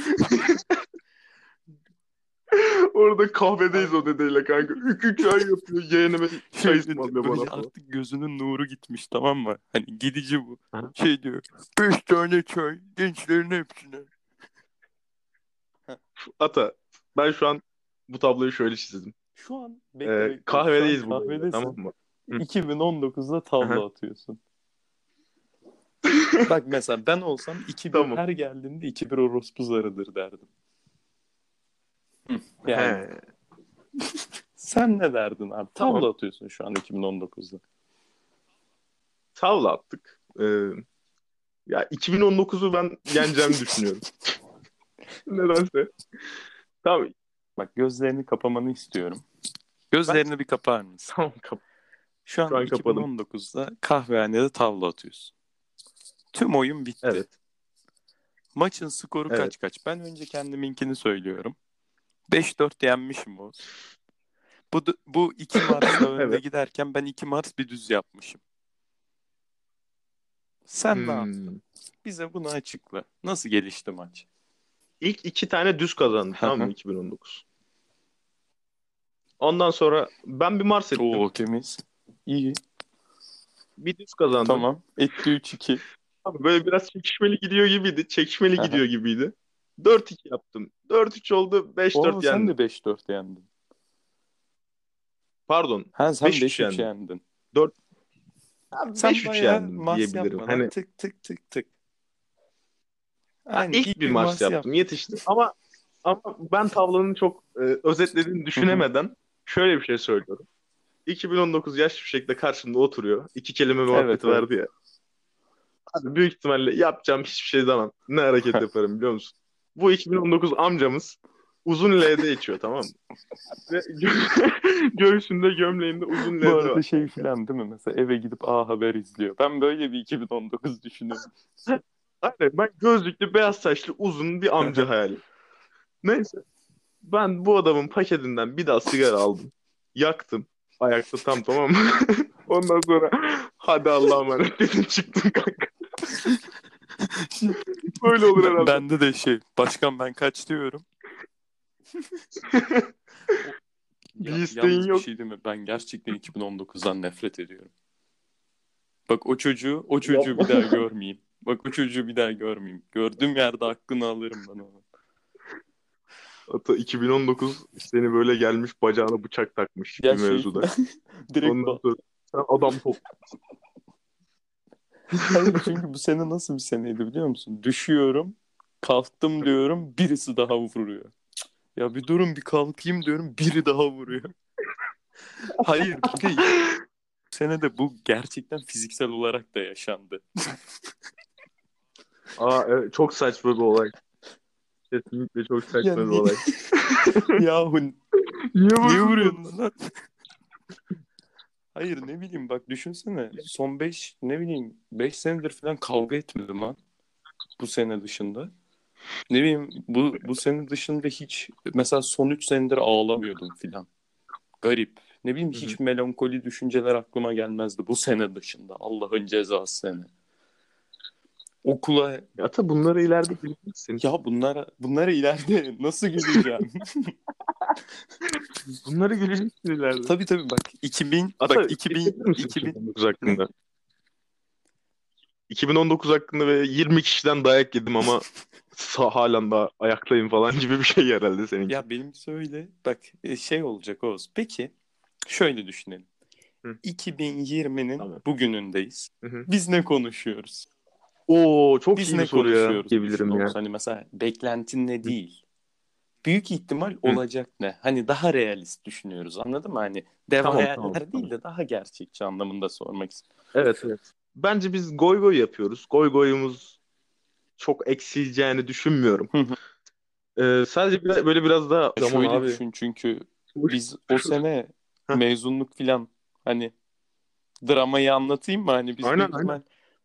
Orada kahvedeyiz o dedeyle kanka. Ükü çay yapıyor. Yeğenime çay ısmarlıyor bana falan. artık gözünün nuru gitmiş tamam mı? Hani gidici bu. Şey diyor. Beş tane çay gençlerin hepsine. Ata ben şu an bu tabloyu şöyle çizdim. Şu an Ee, bekle. Şu kahvedeyiz an burada. kahvedesin. Tamam mı? Hı. 2019'da tavla Aha. atıyorsun. Bak mesela ben olsam 2-1 Tamam. her geldiğinde 2-1 orospu zarıdır derdim. Yani sen ne derdin abi? Tavla Tamam. atıyorsun şu an 2019'da. Tavla attık. Ee, ya 2019'u ben yeneceğimi düşünüyorum. Nedense. Tamam. Bak gözlerini kapamanı istiyorum. Gözlerini bir kapar mısın? Tamam kap. Şu an, Şu an kapadım. 2019'da kahvehanede tavla atıyorsun. Tüm oyun bitti. Evet. Maçın skoru Evet. kaç kaç? Ben önce kendiminkini söylüyorum. 5-4 yenmişim o. Bu, bu 2 Mars'la önde Evet. giderken ben 2 Mars bir düz yapmışım. Sen ne yaptın? Hmm. Bize bunu açıkla. Nasıl gelişti maç? İlk iki tane düz kazandı tamam mı hı. 2019. Ondan sonra ben bir Mars ettim. Oo temiz. İyi. Bir düz kazandım. Tamam. Etti 3-2. Abi Böyle biraz çekişmeli gidiyor gibiydi. Çekişmeli gidiyor gibiydi. 4-2 yaptım. 4-3 oldu. 5-4 Oo, sen yendim. de 5-4 yendin. Pardon. Ha sen 5-3 5-3 yendim. yendin. Abi Sen 5-3 bayağı yendim mas diyebilirim. Hani tık tık tık tık. Ha, Aynen, ilk bir maç yaptım. Yetişti. Ama ama ben tavlanın çok e, özetlediğini düşünemeden şöyle bir şey söylüyorum. 2019 yaş bir şekilde karşımda oturuyor. İki kelime muhabbeti Evet, evet. vardı ya. Abi büyük ihtimalle yapacağım hiçbir şey demem. Ne hareket yaparım biliyor musun? Bu 2019 amcamız uzun L'de içiyor tamam mı? Ve gö- göğsünde gömleğinde uzun L'de Bu arada var. şey filan değil mi? Mesela eve gidip A Haber izliyor. Ben böyle bir 2019 düşünüyorum. Aynen ben gözlüklü beyaz saçlı uzun bir amca hayali. Neyse. Ben bu adamın paketinden bir daha sigara aldım. Yaktım. Ayakta tam tamam mı? Ondan sonra hadi Allah'a emanet dedim çıktım kanka. Böyle olur herhalde. Bende de şey. Başkan ben kaç diyorum. Bir Ya- isteğin yok. Bir şey değil mi? Ben gerçekten 2019'dan nefret ediyorum. Bak o çocuğu, o çocuğu Yapma. bir daha görmeyeyim. Bak o çocuğu bir daha görmeyeyim. Gördüğüm yerde hakkını alırım ben onu. Hatta 2019 seni böyle gelmiş bacağına bıçak takmış Ya bir şey- mevzuda. Direkt Ondan sonra sen adam top. Hayır çünkü bu sene nasıl bir seneydi biliyor musun? Düşüyorum, kalktım diyorum, birisi daha vuruyor. Ya bir durun bir kalkayım diyorum, biri daha vuruyor. Hayır, bir de bu sene de bu gerçekten fiziksel olarak da yaşandı. Aa evet, çok saçma bir olay. Kesinlikle çok saçma bir olay. Yahu Niye niye vuruyorsunuz lan? Hayır ne bileyim bak düşünsene son 5 ne bileyim 5 senedir falan kavga etmedim lan bu sene dışında. Ne bileyim bu bu sene dışında hiç mesela son 3 senedir ağlamıyordum filan. Garip. Ne bileyim hiç melankoli düşünceler aklıma gelmezdi bu sene dışında. Allah'ın cezası sene. Okula Ya tabi bunları ileride bileceksin. ya bunlara bunlara ileride nasıl güleceğim? Bunları güleceksin ileride. Tabii tabii bak 2000 Ata, bak 2000 hissettir misin 2000 2019 hakkında. 2019 hakkında ve 20 kişiden dayak yedim ama sa- halen daha ayaktayım falan gibi bir şey herhalde seninki. ya benim söyle bak e, şey olacak Oğuz. Peki şöyle düşünelim. Hı. 2020'nin Tamam. bugünündeyiz. Hı hı. Biz ne konuşuyoruz? Oo çok Biz iyi bir soru ya diyebilirim ya. Hani mesela beklentin ne değil. Büyük ihtimal olacak ne? Hani daha realist düşünüyoruz anladın mı? Hani dev Tamam, hayaller tamam, değil tamam. de daha gerçekçi anlamında sormak istiyorum. Evet evet. Bence biz goy goy yapıyoruz. Goy goyumuz çok eksileceğini düşünmüyorum. Hı hı. Ee, sadece bir- böyle biraz daha zaman Şöyle abi. düşün çünkü biz o sene mezunluk filan hani dramayı anlatayım mı? Hani biz Aynen, büyük ihtimal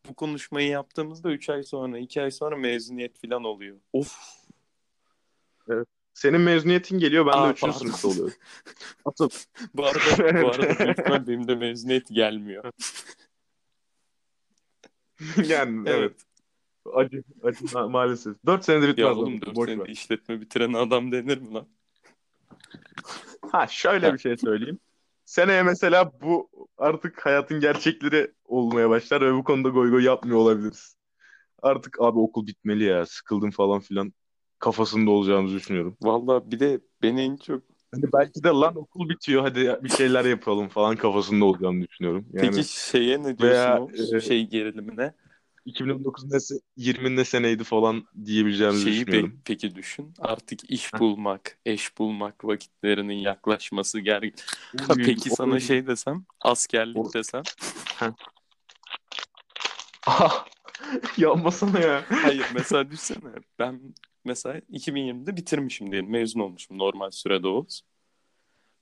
bu konuşmayı yaptığımızda 3 ay sonra 2 ay sonra mezuniyet filan oluyor. Of. Senin mezuniyetin geliyor ben de Aa, 3. pardon. sınıfta oluyorum. Bu arada bu arada büyük benim de mezuniyet gelmiyor. yani evet. Acı, acı ma- maalesef. 4 senedir bitmez. Ya oğlum 4 Boş senede ver. işletme bitiren adam denir mi lan? Ha şöyle bir şey söyleyeyim. Seneye mesela bu artık hayatın gerçekleri olmaya başlar ve bu konuda goy goy yapmıyor olabiliriz. Artık abi okul bitmeli ya sıkıldım falan filan kafasında olacağımızı düşünüyorum. Vallahi bir de beni en çok Hani belki de lan okul bitiyor hadi bir şeyler yapalım falan kafasında olacağımı düşünüyorum. Yani Peki şeye ne veya, diyorsun o e, şey gerilimine? 2019 ne se- 20 ne seneydi falan diyebileceğimizi Şeyi düşünüyorum. pe- peki düşün. Artık iş Heh. bulmak, eş bulmak vakitlerinin yaklaşması gergin. Ha, peki sana oy. şey desem, askerlik Oy. desem. Ah, Yapmasana ya. Hayır mesela düşsene. Ben mesela 2020'de bitirmişim diyelim. Mezun olmuşum normal sürede Oğuz.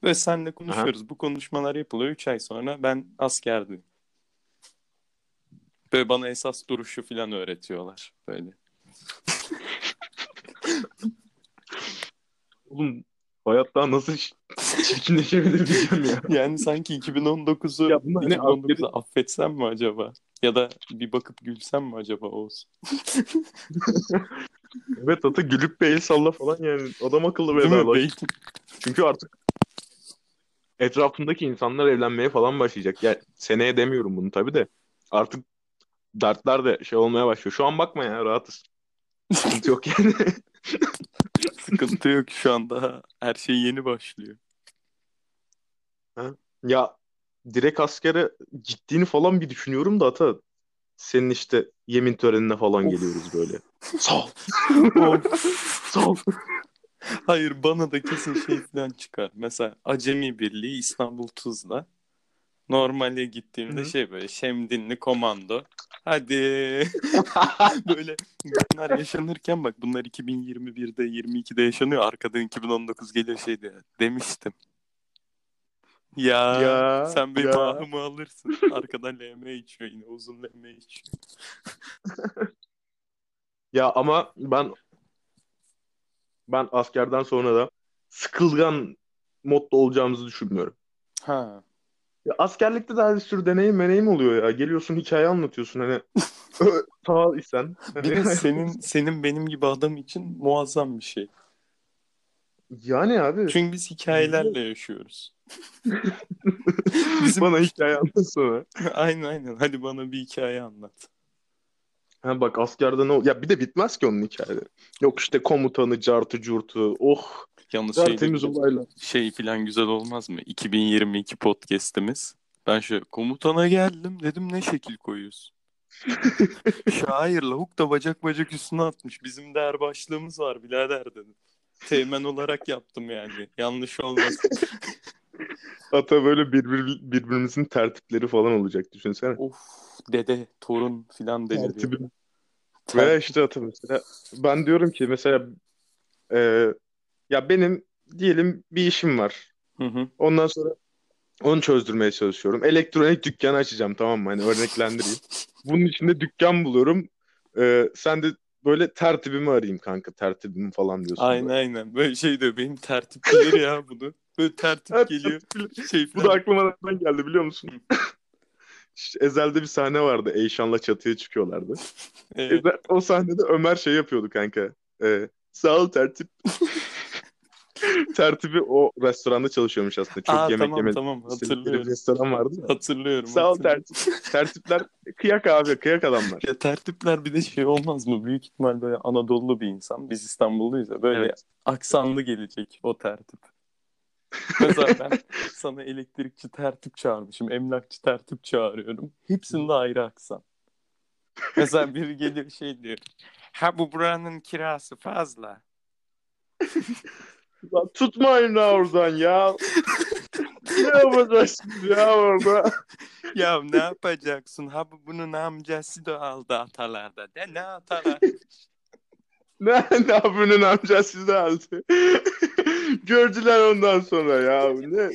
Ve seninle konuşuyoruz. Bu konuşmalar yapılıyor. 3 ay sonra ben askerdim. Böyle bana esas duruşu falan öğretiyorlar. Böyle. Oğlum hayat daha nasıl çirkinleşebilir diyeceğim ya. Yani sanki 2019'u Ya bunlar ne 2019'u affetsem mi acaba? Ya da bir bakıp gülsem mi acaba Oğuz? Evet ata gülüp bir el salla falan yani adam akıllı vedalaş. Çünkü artık etrafındaki insanlar evlenmeye falan başlayacak. Ya seneye demiyorum bunu tabii de. Artık dertler de şey olmaya başlıyor. Şu an bakma ya rahatız. Sıkıntı yok yani. sıkıntı yok şu an daha. Her şey yeni başlıyor. Ya direkt askere gittiğini falan bir düşünüyorum da ata senin işte yemin törenine falan Of. geliyoruz böyle. Sağ ol. Sağ ol. Hayır bana da kesin şey falan çıkar. Mesela Acemi Birliği İstanbul Tuzla. Normale gittiğimde Hı. şey böyle Şemdinli komando. Hadi. böyle bunlar yaşanırken bak bunlar 2021'de 22'de yaşanıyor. Arkadan 2019 geliyor şey diye. Demiştim. Ya, Ya, sen benim ya. ahımı alırsın. Arkadan LM içiyor yine uzun LM içiyor. Ya ama ben ben askerden sonra da sıkılgan modda olacağımızı düşünmüyorum. Ha. Ya askerlikte de bir sürü deneyim meneyim oluyor ya. Geliyorsun hikaye anlatıyorsun hani. Sağ isen. Bir de senin senin benim gibi adam için muazzam bir şey. Yani abi Çünkü biz hikayelerle yaşıyoruz. Bizim bana hikaye anlatsana. aynen aynen. Hadi bana bir hikaye anlat. Ha bak askerde ne Ya bir de bitmez ki onun hikayeleri. Yok işte komutanı, cartı, curtu. Oh Yalnız şey, tertemiz olaylar. şey falan güzel olmaz mı? 2022 podcast'imiz. Ben şöyle komutana geldim dedim ne şekil koyuyorsun? Şair lavuk da bacak bacak üstüne atmış. Bizim de er başlığımız var birader dedim. Teğmen olarak yaptım yani. Yanlış olmasın. Hatta böyle birbir, birbirimizin tertipleri falan olacak düşünsene. of dede, torun filan deliriyor. Tertibim. Ter- Veya işte atı mesela ben diyorum ki mesela e, ya benim diyelim bir işim var. Hı hı. Ondan sonra onu çözdürmeye çalışıyorum. Elektronik dükkanı açacağım tamam mı? Hani örneklendireyim. Bunun içinde dükkan buluyorum. E, sen de böyle tertibimi arayayım kanka. Tertibimi falan diyorsun. Aynen aynen. Böyle şey diyor. Benim tertip bilir ya bunu. Böyle tertip geliyor. Şey Bu da aklıma nereden geldi biliyor musun? Ezel'de bir sahne vardı. Eyşan'la çatıya çıkıyorlardı. Evet. Ezel, o sahnede Ömer şey yapıyordu kanka. E, sağ ol tertip. tertibi o restoranda çalışıyormuş aslında. Çok Aa, yemek tamam yemek tamam istedikleri bir hatırlıyorum. restoran vardı ya. Hatırlıyorum. Sağ ol hatırlıyorum. tertip. Tertipler kıyak abi, kıyak adamlar. Ya tertipler bir de şey olmaz mı? Büyük ihtimal böyle Anadolu bir insan. Biz İstanbulluyuz ya. Böyle Evet. aksanlı gelecek o tertip. Mesela ben sana elektrikçi tertip çağırmışım. Emlakçı tertip çağırıyorum. Hepsinde ayrı aksan. Mesela biri geliyor şey diyor. Ha bu buranın kirası fazla. Lan tutmayın la oradan ya. ne yapacaksınız ya orada? Ya ne yapacaksın? Ha bu bunun amcası da aldı atalarda. De ne atalar? Ne, ne yapıyorsun amca siz de aldı. Gördüler ondan sonra ya. Ne?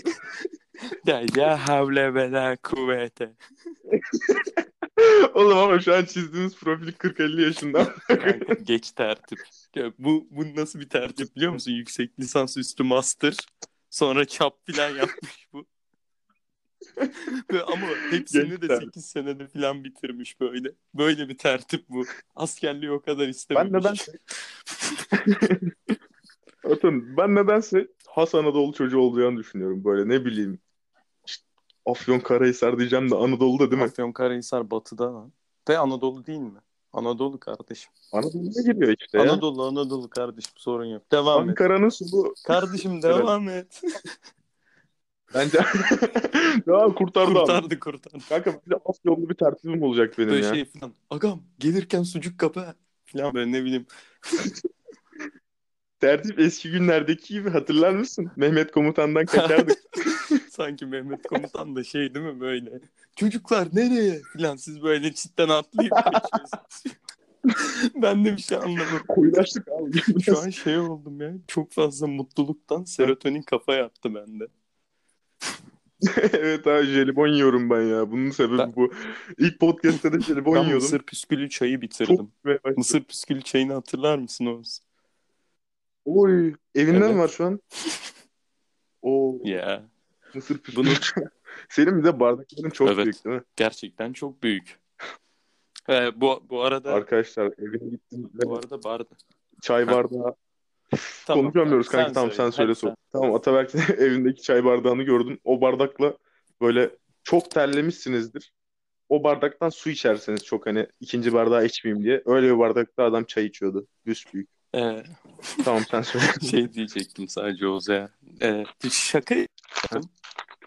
Ya, ya havle ve la kuvvete. Oğlum ama şu an çizdiğiniz profil 40-50 yaşında. Kanka, geç tertip. Ya bu, bu nasıl bir tertip biliyor musun? Yüksek lisans üstü master. Sonra çap falan yapmış bu. Ama hepsini Geç de tertip. 8 senede falan bitirmiş böyle. Böyle bir tertip bu. Askerliği o kadar Ben istememiş. nedense Atın, ben nedense Has Anadolu çocuğu olacağını düşünüyorum. Böyle ne bileyim. İşte Afyonkarahisar diyeceğim de Anadolu'da değil mi? Afyonkarahisar batıda lan. Ve Anadolu değil mi? Anadolu kardeşim. Anadolu'da giriyor işte ya. Anadolu Anadolu kardeşim sorun yok. Devam et. Ankara'nın sulu. Kardeşim devam et. Bence ya kurtardı abi. kurtardı kurtardı. Kanka bir de az yollu bir tertibim olacak benim Böyle ya. şey falan. Agam gelirken sucuk kapı falan böyle ne bileyim. Tertip eski günlerdeki gibi hatırlar mısın? Mehmet komutandan kaçardık. Sanki Mehmet Komutan da şey değil mi böyle. Çocuklar nereye falan siz böyle çitten atlayıp geçiyorsunuz. ben de bir şey anlamadım. Koyulaştık abi. Şu an şey oldum ya. Çok fazla mutluluktan serotonin kafa yaptı bende. evet abi jelibon yiyorum ben ya. Bunun sebebi Ben- bu. İlk podcast'ta da jelibon Ben yiyordum. mısır püskülü çayı bitirdim. Mısır püskülü çayını hatırlar mısın Oğuz? Oy, evinde Evet. mi var şu an? Oo, Ya mısır püskülü. bunu Senin bir de bardakların çok Evet. büyük değil mi? gerçekten çok büyük. Ee, bu bu arada Arkadaşlar evine gittim bu arada barda. çay bardağı Tamam, konuşamıyoruz kanka tamam sen söyle sor. Tamam Ataberk'in evindeki çay bardağını gördüm. O bardakla böyle çok terlemişsinizdir. O bardaktan su içerseniz çok hani ikinci bardağı içmeyeyim diye. Öyle bir bardakta adam çay içiyordu. Büyük. Ee, Tamam sen söyle. şey diyecektim sadece Oğuz'a. Ee, şaka yaptım.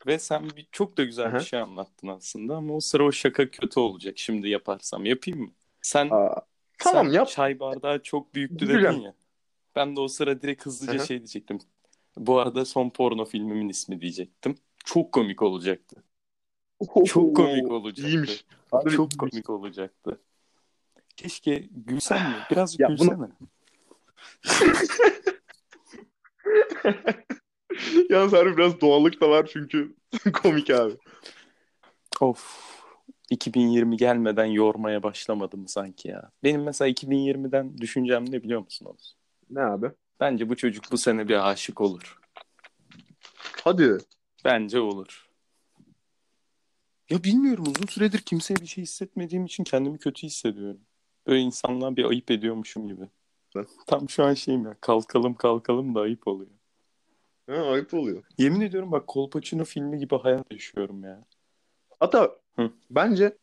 Ve sen bir, çok da güzel Aha. bir şey anlattın aslında ama o sıra o şaka kötü olacak şimdi yaparsam. Yapayım mı? Sen, Aa, tamam sen yap. çay bardağı çok büyüktü dedin ya. Ben de o sıra direkt hızlıca Aha. şey diyecektim. Bu arada son porno filmimin ismi diyecektim. Çok komik olacaktı. Çok komik olacaktı. İyiymiş. Harbi Çok iyiymiş. komik olacaktı. Keşke gülsen mi? Biraz Ya bunu- gülsene. Yalnız harbi biraz doğallık da var çünkü komik abi. Of. 2020 gelmeden yormaya başlamadım sanki ya. Benim mesela 2020'den düşüncem ne biliyor musun Oğuz? Ne abi? Bence bu çocuk bu sene bir aşık olur. Hadi. Bence olur. Ya bilmiyorum uzun süredir kimseye bir şey hissetmediğim için kendimi kötü hissediyorum. Böyle insanlığa bir ayıp ediyormuşum gibi. Tam şu an şeyim ya kalkalım kalkalım da ayıp oluyor. Ha, ayıp oluyor. Yemin ediyorum bak Kolpaçino filmi gibi hayat yaşıyorum ya. Hatta Hı. bence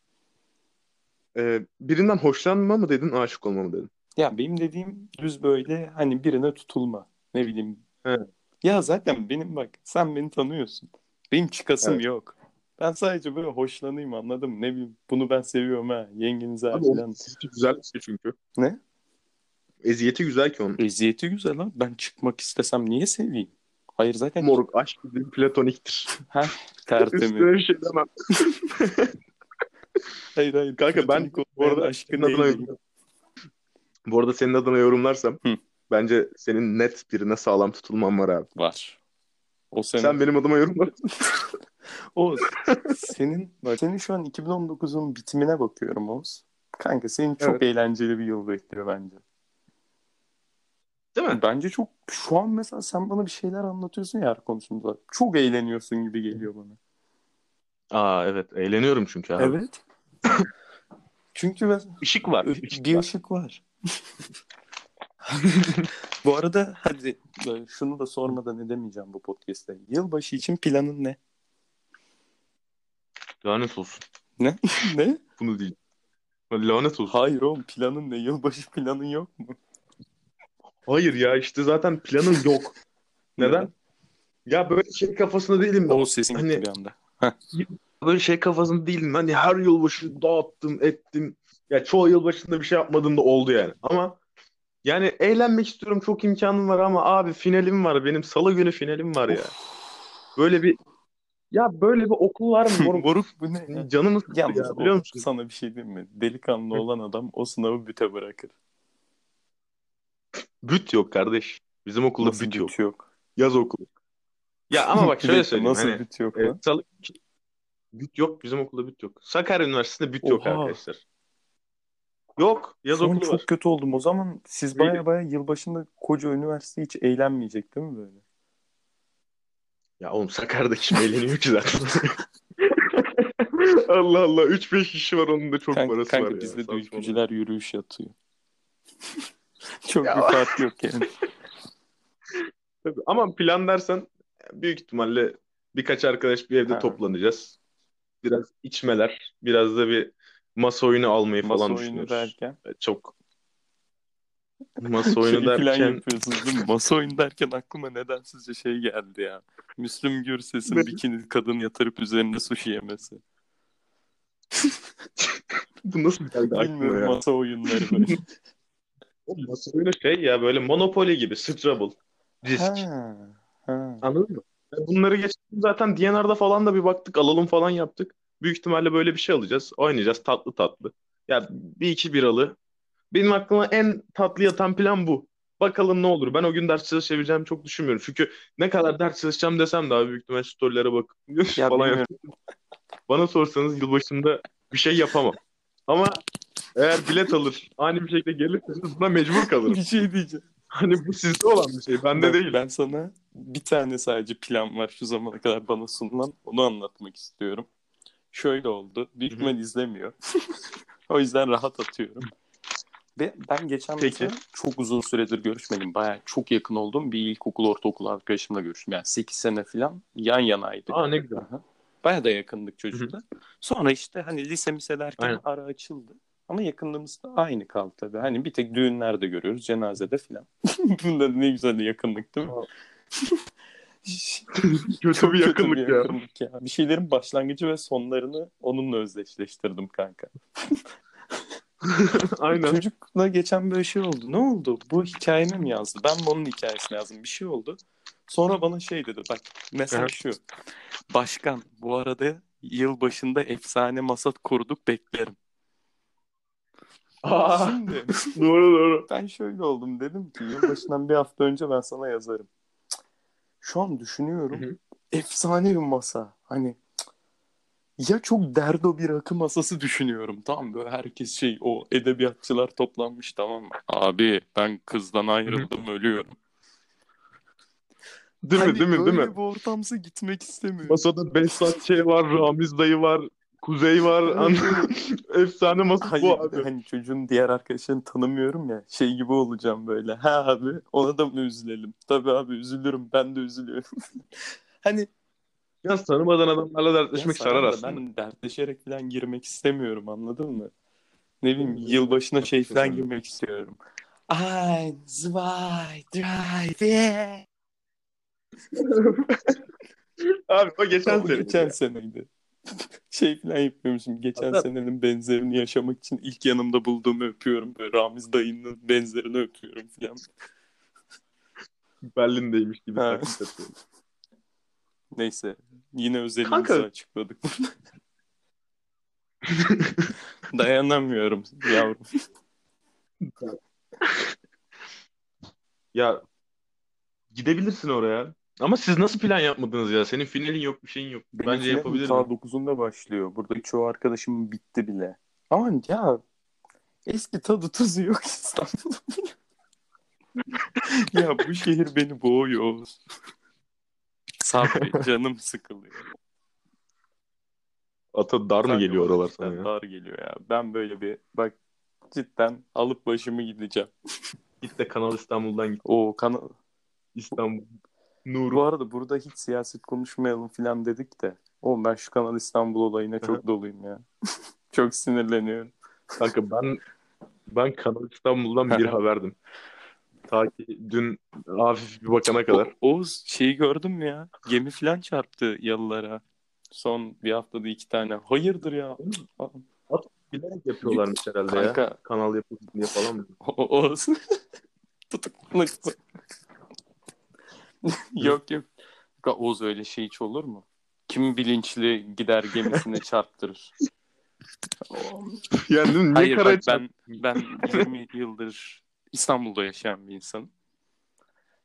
e, birinden hoşlanma mı dedin, aşık olma mı dedin? Ya benim dediğim düz böyle hani birine tutulma. Ne bileyim. He. Ya zaten benim bak sen beni tanıyorsun. Benim çıkasım Evet. yok. Ben sadece böyle hoşlanayım anladın mı? Ne bileyim bunu ben seviyorum ha. Yengeniz ha Abi onun falan. güzel bir şey çünkü. Ne? Eziyeti güzel ki onun. Eziyeti güzel lan. Ben çıkmak istesem niye seveyim? Hayır zaten Moruk aşk dediğin platoniktir. ha tertemiz. Üstüne bir şey demem. Hayır hayır. Kanka ben bu arada aşkın senin adına, bu arada senin adına yorumlarsam Hı. bence senin net birine sağlam tutulman var abi. var. O sene Sen benim adıma yorumlarsın. Oğuz senin bak senin şu an 2019'un bitimine bakıyorum Oğuz. Kanka senin çok Evet. eğlenceli bir yıl bekliyor bence. Değil mi? Bence çok şu an mesela sen bana bir şeyler anlatıyorsun ya her konusunda. Çok eğleniyorsun gibi geliyor bana. Aa evet eğleniyorum çünkü abi. Evet. Çünkü ben- Işık var. bir ışık var. Bu arada hadi şunu da sormadan edemeyeceğim bu podcast'te. Yılbaşı için planın ne? Lanet olsun. Ne? ne? Bunu değil. Lanet olsun. Hayır oğlum planın ne? Yılbaşı planın yok mu? Hayır ya işte zaten planın yok. Neden? Ya böyle şey kafasında değilim. O sesin gitti Hani- bir anda. Böyle şey kafasında değilim. Hani her yılbaşı dağıttım, ettim. Ya çoğu yılbaşında bir şey yapmadığım da oldu yani. Ama yani eğlenmek istiyorum. Çok imkanım var ama abi finalim var. Benim salı günü finalim var ya. Böyle bir ya böyle bir okul var mı moruk? Moruk bu ne? ya? Canımı sıktı Yalnız ya o- biliyor musun? sana bir şey diyeyim mi? Delikanlı olan adam o sınavı büte bırakır. Büt yok kardeş. Bizim okulda Nasıl büt yok. büt yok? Yaz okulu. Ya ama bak şöyle söyleyeyim. Nasıl Hani, büt yok e, lan? salı büt yok. Bizim okulda büt yok. Sakarya Üniversitesi'nde büt yok Oha. arkadaşlar. Yok. Yaz Şu okulu çok var. kötü oldum. O zaman siz baya baya yılbaşında koca üniversite hiç eğlenmeyecek değil mi böyle? Ya oğlum Sakarya'da kim eğleniyor ki zaten? Allah Allah. 3-5 kişi var onun da çok kanka, parası kanka var ya. bizde de ülkücüler yürüyüş yatıyor. Çok Ya- bir fark yok yani. Tabii. Ama plan dersen büyük ihtimalle birkaç arkadaş bir evde Ha. toplanacağız. Biraz içmeler, biraz da bir masa oyunu almayı Masa falan oyunu düşünüyoruz. derken. Çok masa oyunu Şey derken yapıyorsunuz değil mi? Masa oyunu derken aklıma nedensizce şey geldi ya. Müslüm Gürses'in bikini kadın yatırıp üzerine sushi yemesi. bu nasıl geldi aklıma Bilmiyorum ya? masa oyunları böyle. O masa oyunu şey ya böyle Monopoly gibi Scrabble, Risk. ha, ha. Anladın mı? Yani Bunları geçtim zaten DNR'da falan da bir baktık alalım falan yaptık. Büyük ihtimalle böyle bir şey alacağız. Oynayacağız tatlı tatlı. Ya bir iki biralı. Benim aklıma en tatlı yatan plan bu. Bakalım ne olur. Ben o gün ders çalışabileceğimi çok düşünmüyorum. Çünkü ne kadar ders çalışacağım desem de abi büyük ihtimalle storylere bak Ya falan bilmiyorum. yapıyorum. Bana sorsanız yılbaşında bir şey yapamam. Ama eğer bilet alır ani bir şekilde gelirseniz buna mecbur kalırım. Bir şey diyeceğim. Hani bu sizde olan bir şey. Bende Ben, değil. ben sana bir tane sadece plan var şu zamana kadar bana sunulan. Onu anlatmak istiyorum. Şöyle oldu. Büyük ihtimal izlemiyor. o yüzden rahat atıyorum. Ve ben geçen Peki. mesela çok uzun süredir görüşmedim. Bayağı çok yakın olduğum bir ilkokul, ortaokul arkadaşımla görüştüm. Yani 8 sene falan yan yanaydık. Aa ne güzel. Aha. Bayağı da yakındık çocukla. Sonra işte hani lise mise derken Aynen. ara açıldı. Ama yakınlığımız da aynı kaldı tabii. Hani bir tek düğünlerde görüyoruz, cenazede falan. Bunda ne güzel bir yakınlık değil mi? Kötü Çok bir kötü yakınlık bir ya. yakınlık ya. Bir şeylerin başlangıcı ve sonlarını onunla özdeşleştirdim kanka. Aynen. Çocukla geçen böyle şey oldu. Ne oldu? Bu hikayemi mi yazdı? Ben mi onun hikayesini yazdım? Bir şey oldu. Sonra bana şey dedi. Bak mesaj Aha. şu. Başkan bu arada yıl başında efsane masat kurduk beklerim. Aa, Şimdi doğru doğru. ben şöyle oldum dedim ki yılbaşından bir hafta önce ben sana yazarım. Şu an düşünüyorum. Hı hı. Efsane bir masa. Hani ya çok derdo bir rakı masası düşünüyorum. Tamam böyle herkes şey o edebiyatçılar toplanmış tamam mı? Abi ben kızdan ayrıldım ölüyorum. Değil mi Hani değil mi değil böyle mi? bir ortamsa gitmek istemiyorum. Masada Behzat şey var, Ramiz dayı var, Kuzey var. An- Efsane masa Hayır, bu abi. hani çocuğun diğer arkadaşlarını tanımıyorum ya. Şey gibi olacağım böyle. Ha abi ona da mı üzülelim? Tabii abi üzülürüm. Ben de üzülüyorum. hani Ya tanımadan adamlarla dertleşmek ya sarar da aslında. Ben dertleşerek falan girmek istemiyorum anladın mı? Ne bileyim yılbaşına şey falan girmek istiyorum. Ein, zwei, drei, vier. Abi o geçen O sene. geçen seneydi. Şey falan yapıyormuşum. Geçen Hatta- senenin benzerini yaşamak için ilk yanımda bulduğumu öpüyorum. Böyle Ramiz dayının benzerini öpüyorum falan. Berlin'deymiş gibi taklit yapıyorum. Neyse. Yine özelimizi Kanka- açıkladık. Dayanamıyorum yavrum. Ya gidebilirsin oraya. Ama siz nasıl plan yapmadınız ya? Senin finalin yok, bir şeyin yok. Bence Benimkilerin yapabilirim. Ta 9'unda başlıyor. Burada çoğu arkadaşımın bitti bile. Ama ya eski tadı tuzu yok İstanbul'da. ya bu şehir beni boğuyor. Sabri canım sıkılıyor. Ata dar mı geliyor oralar sana ya? Dar geliyor ya. Ben böyle bir bak cidden alıp başımı gideceğim. Git de Kanal İstanbul'dan git. O kanal. İstanbul. Nur. Bu arada burada hiç siyaset konuşmayalım falan dedik de. Oğlum ben şu Kanal İstanbul olayına çok doluyum ya. çok sinirleniyorum. Kanka ben ben Kanal İstanbul'dan bir haberdim. Ta ki dün hafif bir bakana kadar. O- Oğuz şeyi gördün mü ya? Gemi falan çarptı yalılara. Son bir haftada iki tane. Hayırdır ya? Bilerek yapıyorlarmış herhalde ya. Kanka Kanal yapılsın diye falan mı? o- Oğuz tutukluk. yok yok. Oğuz öyle şey hiç olur mu? Kim bilinçli gider gemisine çarptırır? Yani niye Hayır bak ben ben 20 yıldır İstanbul'da yaşayan bir insanım.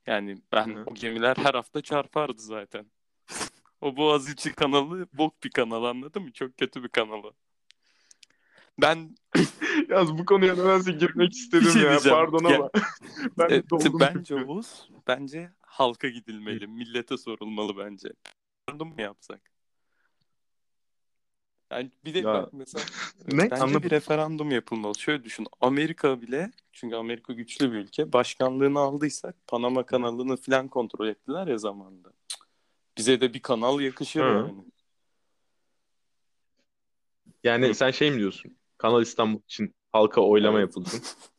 Yani ben Hı. o gemiler her hafta çarpardı zaten. O Boğaziçi kanalı bok bir kanal anladın mı? Çok kötü bir kanalı. Ben Yaz bu konuya nedense girmek Bir istedim şey ya. diyeceğim. Pardon ama. ben e, bence. Oğuz bence halka gidilmeli. Millete sorulmalı bence. Referandum mu yapsak? Yani bir de Ya, bak mesela ne? bence Anlamadım. bir referandum yapılmalı. Şöyle düşün. Amerika bile çünkü Amerika güçlü bir ülke. Başkanlığını aldıysak Panama kanalını falan kontrol ettiler ya zamanında. Bize de bir kanal yakışır Hı. yani. Yani sen şey mi diyorsun? Kanal İstanbul için halka oylama Evet. yapılsın.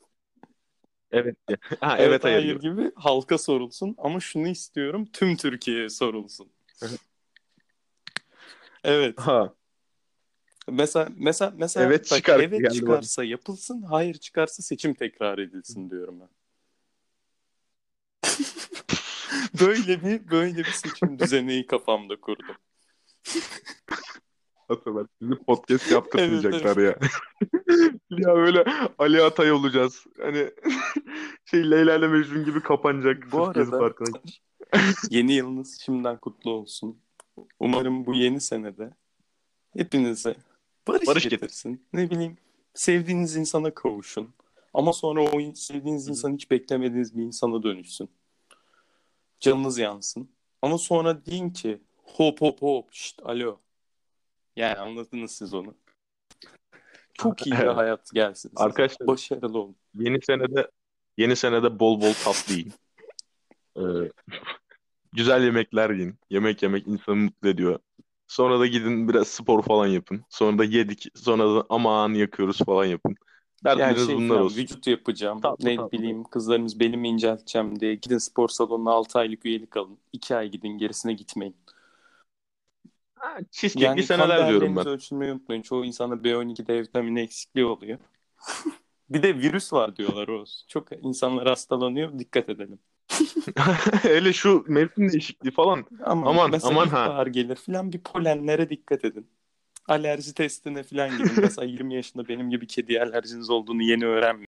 Evet. ha, Evet, evet hayır. hayır gibi halka sorulsun ama şunu istiyorum tüm Türkiye'ye sorulsun. evet. Ha. Mesela mesela mesela Evet bak, çıkar evet çıkarsa yapılsın, hayır çıkarsa seçim tekrar edilsin diyorum ben. böyle bir böyle bir seçim düzeni kafamda kurdum. Hatırlar. Bizi podcast yaptırmayacaklar Evet, ya. Ya böyle Ali Atay olacağız. Hani şey Leyla ile Mecnun gibi kapanacak. Bu arada-. Yeni yılınız şimdiden kutlu olsun. Umarım bu yeni senede hepinize barış, Barış getirsin. Ne bileyim sevdiğiniz insana kavuşun. Ama sonra o in- sevdiğiniz insan hiç beklemediğiniz bir insana dönüşsün. Canınız yansın. Ama sonra deyin ki hop hop hop şşt alo. Yani anladınız siz onu. Çok iyi bir hayat gelsin. size. Arkadaşlar- Başarılı olun. Yeni senede yeni senede bol bol tatlı yiyin. Ee, güzel yemekler yiyin. Yemek yemek insanı mutlu ediyor. Sonra da gidin biraz spor falan yapın. Sonra da yedik. Sonra da aman yakıyoruz falan yapın. Yani şey bunlar falan, olsun. vücut yapacağım. Tatlı ne tatlı. bileyim kızlarımız belimi incelteceğim diye. Gidin spor salonuna 6 aylık üyelik alın. 2 ay gidin gerisine gitmeyin. Ha, Yani seneler diyorum ben. ölçülmeyi unutmayın. Çoğu insanda B12 D vitamini eksikliği oluyor. bir de virüs var diyorlar Oğuz. Çok insanlar hastalanıyor. Dikkat edelim. Hele şu mevsim değişikliği falan. Ama Aman, mesela aman ha. ilkbahar gelir falan bir polenlere dikkat edin. Alerji testine falan gidin. mesela 20 yaşında benim gibi kedi alerjiniz olduğunu yeni öğrenmeyin.